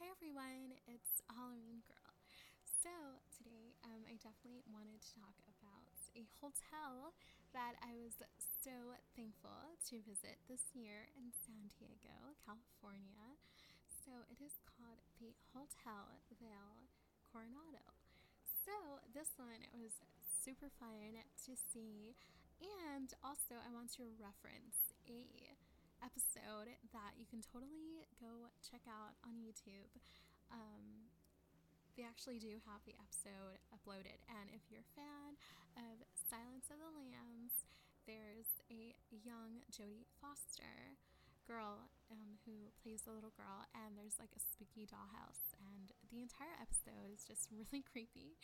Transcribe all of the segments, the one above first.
Hi everyone, it's Halloween Girl. So today um, I definitely wanted to talk about a hotel that I was so thankful to visit this year in San Diego, California. So it is called the Hotel Del Coronado. So this one it was super fun to see and also I want to reference a episode that you can totally go check out on YouTube. Um, they actually do have the episode uploaded, and if you're a fan of Silence of the Lambs, there's a young Jodie Foster girl um, who plays the little girl, and there's like a spooky dollhouse, and the entire episode is just really creepy.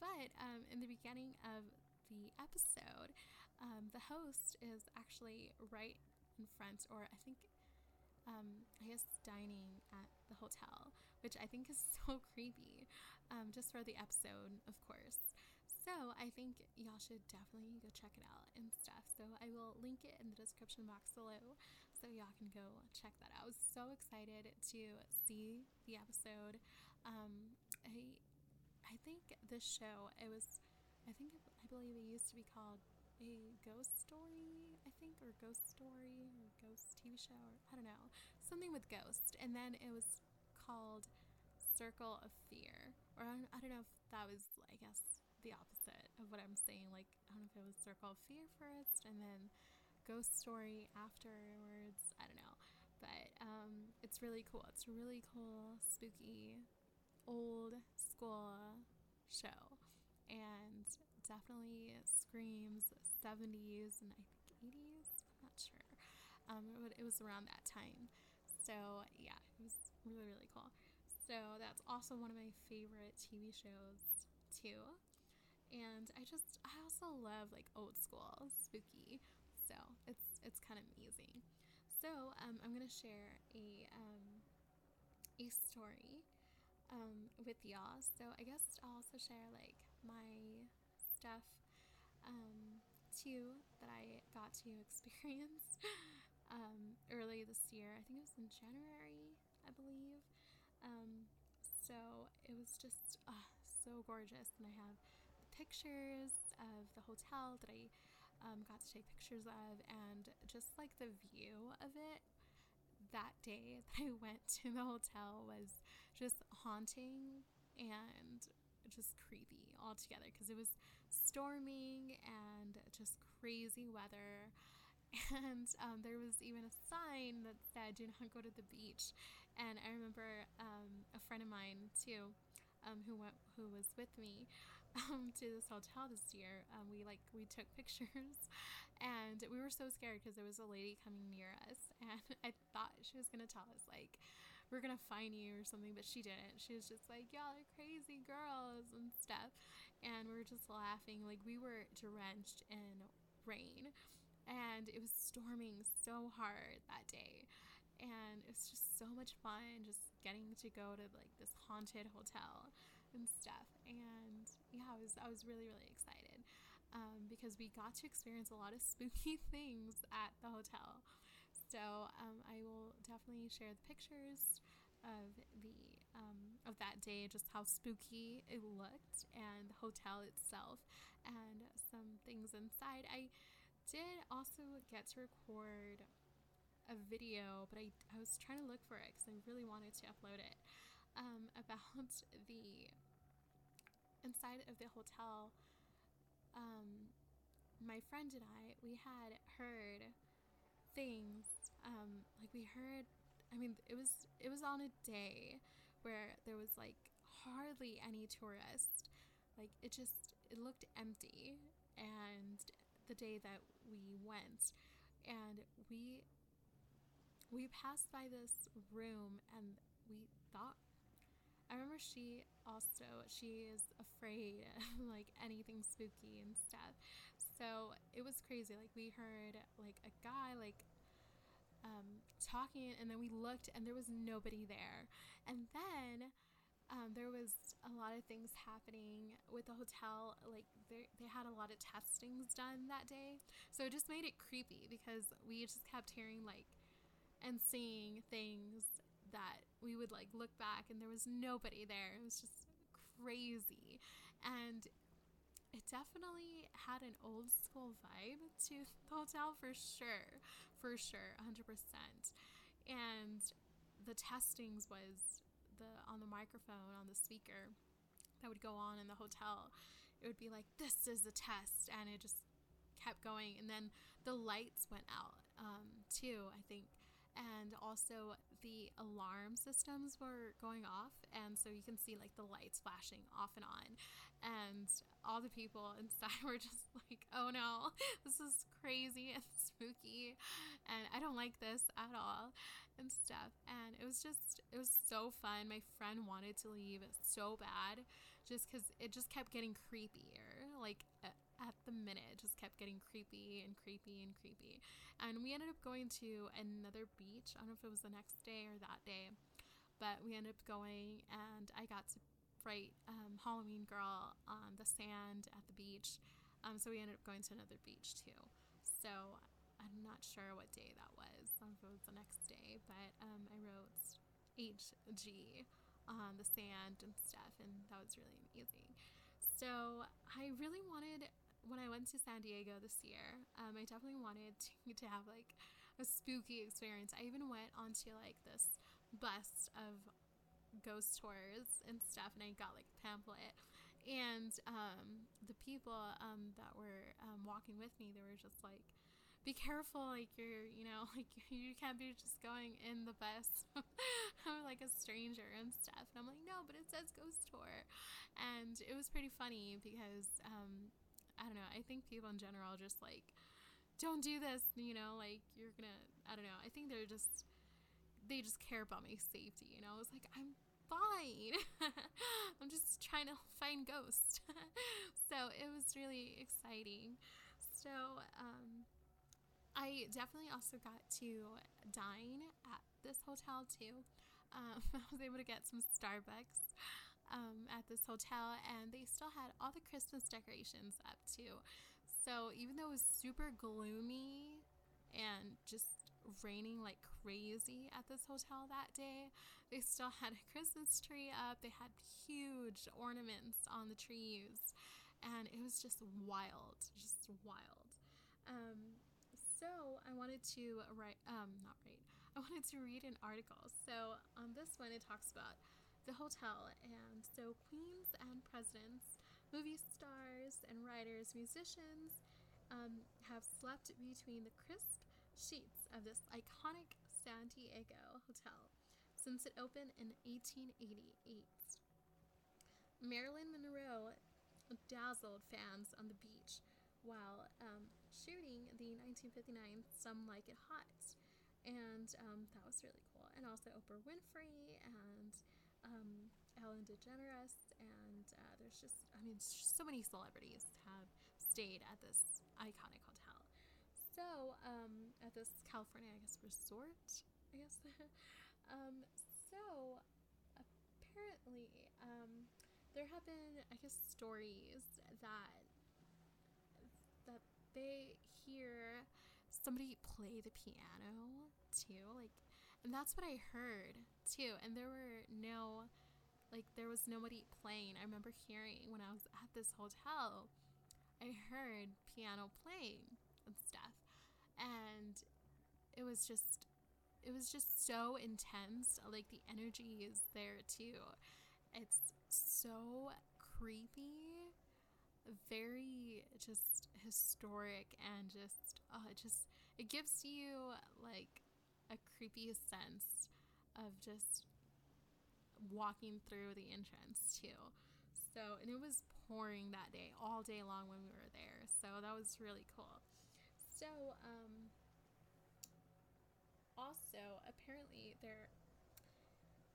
But um, in the beginning of the episode, um, the host is actually right in front, or I think, um, I guess, dining at the hotel, which I think is so creepy, um, just for the episode, of course. So I think y'all should definitely go check it out and stuff. So I will link it in the description box below so y'all can go check that out. I was so excited to see the episode. Um, I, I think this show, it was, I think, I believe it used to be called a ghost story, I think, or ghost story, or ghost TV show, or I don't know, something with ghost. And then it was called Circle of Fear, or I don't, I don't know if that was, I guess, the opposite of what I'm saying. Like, I don't know if it was Circle of Fear first, and then Ghost Story afterwards. I don't know, but um, it's really cool. It's a really cool, spooky, old school show and definitely screams 70s and I think 80s. I'm not sure. Um, but it was around that time. So yeah, it was really, really cool. So that's also one of my favorite TV shows too. And I just, I also love like old school spooky. So it's, it's kind of amazing. So um, I'm to share a, um, a story um, with y'all. So I guess I'll also share like my stuff um, too that I got to experience um, early this year. I think it was in January, I believe. Um, so it was just uh, so gorgeous, and I have pictures of the hotel that I um, got to take pictures of, and just like the view of it that day that I went to the hotel was just haunting and just creepy altogether because it was storming and just crazy weather. And um, there was even a sign that said, Do not go to the beach. And I remember um, a friend of mine, too, um, who went who was with me um, to this hotel this year. Um, we like we took pictures, and we were so scared because there was a lady coming near us, and I thought she was gonna tell us like we're gonna find you or something, but she didn't. She was just like y'all are crazy girls and stuff, and we were just laughing. Like we were drenched in rain. And it was storming so hard that day. And it was just so much fun just getting to go to like this haunted hotel and stuff. And yeah i was i was really really excited um, because we got to experience a lot of spooky things at the hotel so um, i will definitely share the pictures of the um, of that day just how spooky it looked and the hotel itself and some things inside i did also get to record a video, but I, I was trying to look for it because I really wanted to upload it um, about the inside of the hotel. Um, my friend and I, we had heard things um, like we heard. I mean, it was it was on a day where there was like hardly any tourists. Like it just it looked empty, and the day that we went, and we we passed by this room and we thought I remember she also she is afraid of like anything spooky and stuff. So it was crazy. Like we heard like a guy like um, talking and then we looked and there was nobody there. And then um, there was a lot of things happening with the hotel. Like they they had a lot of testings done that day, so it just made it creepy because we just kept hearing like and seeing things that we would like look back and there was nobody there. It was just crazy. And it definitely had an old school vibe to the hotel for sure. For sure, 100%. And the testings was the on the microphone on the speaker that would go on in the hotel. It would be like this is a test and it just kept going and then the lights went out um, too, I think and also the alarm systems were going off and so you can see like the lights flashing off and on. And all the people inside were just like oh no this is crazy and spooky and i don't like this at all and stuff. And it was just it was so fun. My friend wanted to leave so bad just because it just kept getting creepier like uh, at the minute just kept getting creepy and creepy and creepy. And we ended up going to another beach. I don't know if it was the next day or that day, but we ended up going and I got to write um, Halloween Girl on the sand at the beach. Um, so we ended up going to another beach too. So I'm not sure what day that was. I don't know if it was the next day, but um, I wrote HG on the sand and stuff, and that was really amazing. So I really wanted when I went to San Diego this year, um, I definitely wanted to, to have like a spooky experience. I even went onto like this bus of ghost tours and stuff, and I got like a pamphlet. And um, the people um, that were um, walking with me, they were just like, be careful like you're you know like you can't be just going in the bus I'm like a stranger and stuff and I'm like no but it says ghost tour and it was pretty funny because um I don't know. I think people in general just like don't do this, you know, like you're gonna I don't know. I think they're just they just care about my safety, you know. I was like, I'm fine. I'm just trying to find ghosts. so it was really exciting. So um I definitely also got to dine at this hotel too. Um, I was able to get some Starbucks um, at this hotel, and they still had all the Christmas decorations up too. So even though it was super gloomy and just raining like crazy at this hotel that day, they still had a Christmas tree up. They had huge ornaments on the trees, and it was just wild, just wild. Um, so I wanted to write, um, not write, I wanted to read an article. So on this one, it talks about the hotel. And so, queens and presidents, movie stars and writers, musicians um, have slept between the crisp sheets of this iconic San Diego hotel since it opened in 1888. Marilyn Monroe dazzled fans on the beach while um, shooting the 1959 Some Like It Hot. And um, that was really cool. And also Oprah Winfrey and um, Ellen DeGeneres, and uh, there's just, I mean, so many celebrities have stayed at this iconic hotel. So, um, at this California, I guess, resort, I guess. um, so, apparently, um, there have been, I guess, stories that that they hear somebody play the piano too, like and that's what I heard too. And there were no, like, there was nobody playing. I remember hearing when I was at this hotel, I heard piano playing and stuff. And it was just, it was just so intense. Like, the energy is there too. It's so creepy very just historic and just oh it just it gives you like a creepy sense of just walking through the entrance too. So, and it was pouring that day, all day long when we were there. So that was really cool. So, um, also apparently there,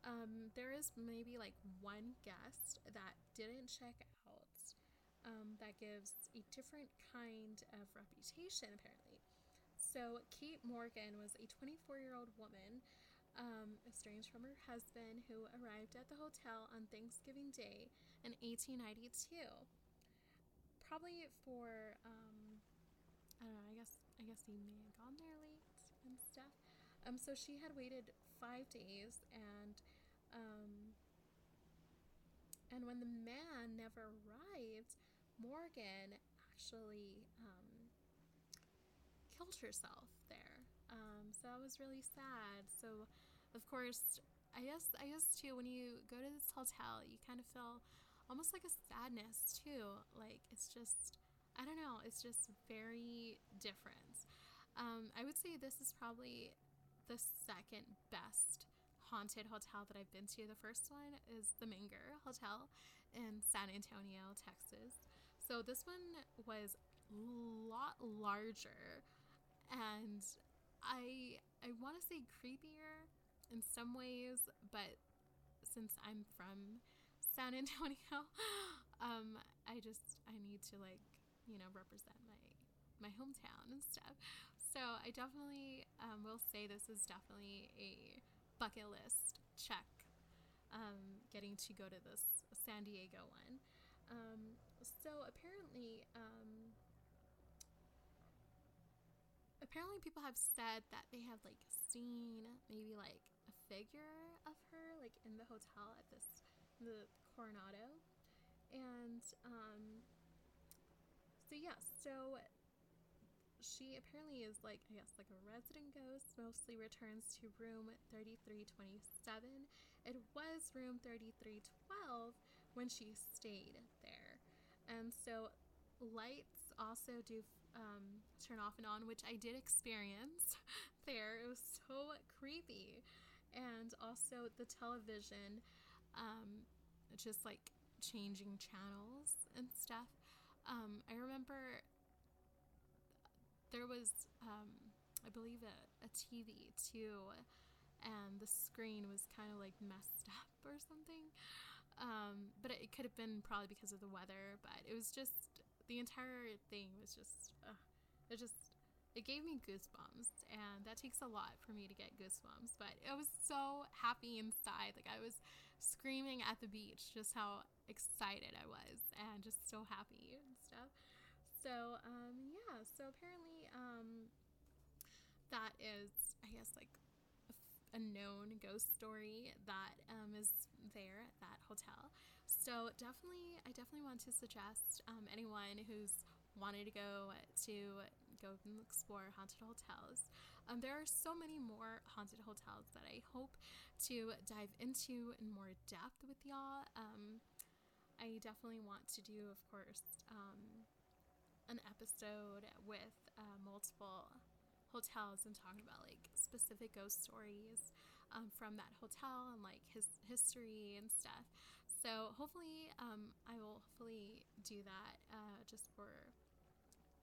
um, there is maybe like one guest that didn't check out. Um, that gives a different kind of reputation apparently. So, Kate Morgan was a 24 year old woman, um, estranged from her husband, who arrived at the hotel on Thanksgiving Day in 1892. Probably for, um, I don't know, I guess, I guess he may have gone there late and stuff. Um, so she had waited five days, and um, and when the man never arrived, Morgan actually um, killed herself. Um, so that was really sad. So, of course, I guess I guess too when you go to this hotel, you kind of feel almost like a sadness too. Like it's just I don't know, it's just very different. Um, I would say this is probably the second best haunted hotel that I've been to. The first one is the Menger Hotel in San Antonio, Texas. So this one was a lot larger and I I want to say creepier in some ways, but since I'm from San Antonio, um, I just I need to like you know represent my my hometown and stuff. So I definitely um, will say this is definitely a bucket list check. Um, getting to go to this San Diego one. Um, so apparently, um, apparently people have said that they have like seen maybe like a figure of her like in the hotel at this the Coronado, and um, so yeah, so she apparently is like I guess like a resident ghost. Mostly returns to room 3327. It was room 3312 when she stayed there, and so lights also do um, turn off and on, which I did experience there. It was so creepy, and also the television, um, just like changing channels and stuff. Um, I remember there was, um, I believe, a, a TV too, and the screen was kind of like messed up or something. Um, but it, it could have been probably because of the weather, but it was just the entire thing was just, uh, it just, it gave me goosebumps, and that takes a lot for me to get goosebumps. But I was so happy inside, like I was screaming at the beach, just how excited I was, and just so happy and stuff. So, um, yeah, so apparently, um, that is, I guess, like a known ghost story that um, is there at that hotel. So definitely, I definitely want to suggest um, anyone who's wanted to go to go and explore haunted hotels. Um, there are so many more haunted hotels that I hope to dive into in more depth with y'all. Um, I definitely want to do, of course, um, an episode with uh, multiple hotels and talking about like specific ghost stories um, from that hotel and like his history and stuff. So hopefully, um, I will hopefully do that uh, just for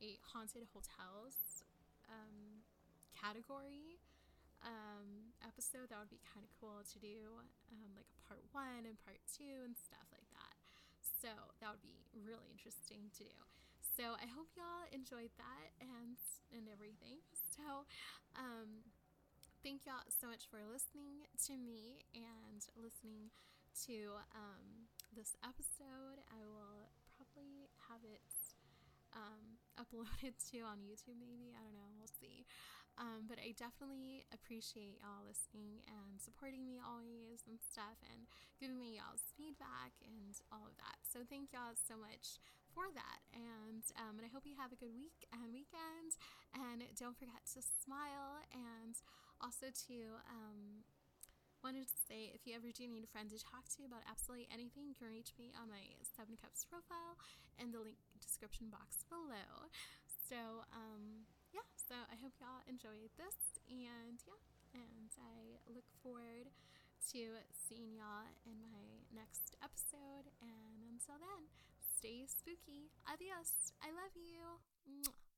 a haunted hotels um, category um, episode. That would be kind of cool to do, um, like a part one and part two and stuff like that. So that would be really interesting to do. So I hope y'all enjoyed that and and everything. So um, thank y'all so much for listening to me and listening to um, this episode. I will probably have it um, uploaded to on YouTube, maybe. I don't know. We'll see. Um, but I definitely appreciate y'all listening and supporting me always and stuff and giving me y'all's feedback and all of that. So thank y'all so much for that. And, um, and I hope you have a good week and weekend. And don't forget to smile and also to um, wanted to say if you ever do need a friend to talk to about absolutely anything, you can reach me on my Seven Cups profile in the link description box below. So, um, yeah, so I hope y'all enjoyed this, and yeah, and I look forward to seeing y'all in my next episode. And until then, stay spooky. Adios. I love you. Mwah.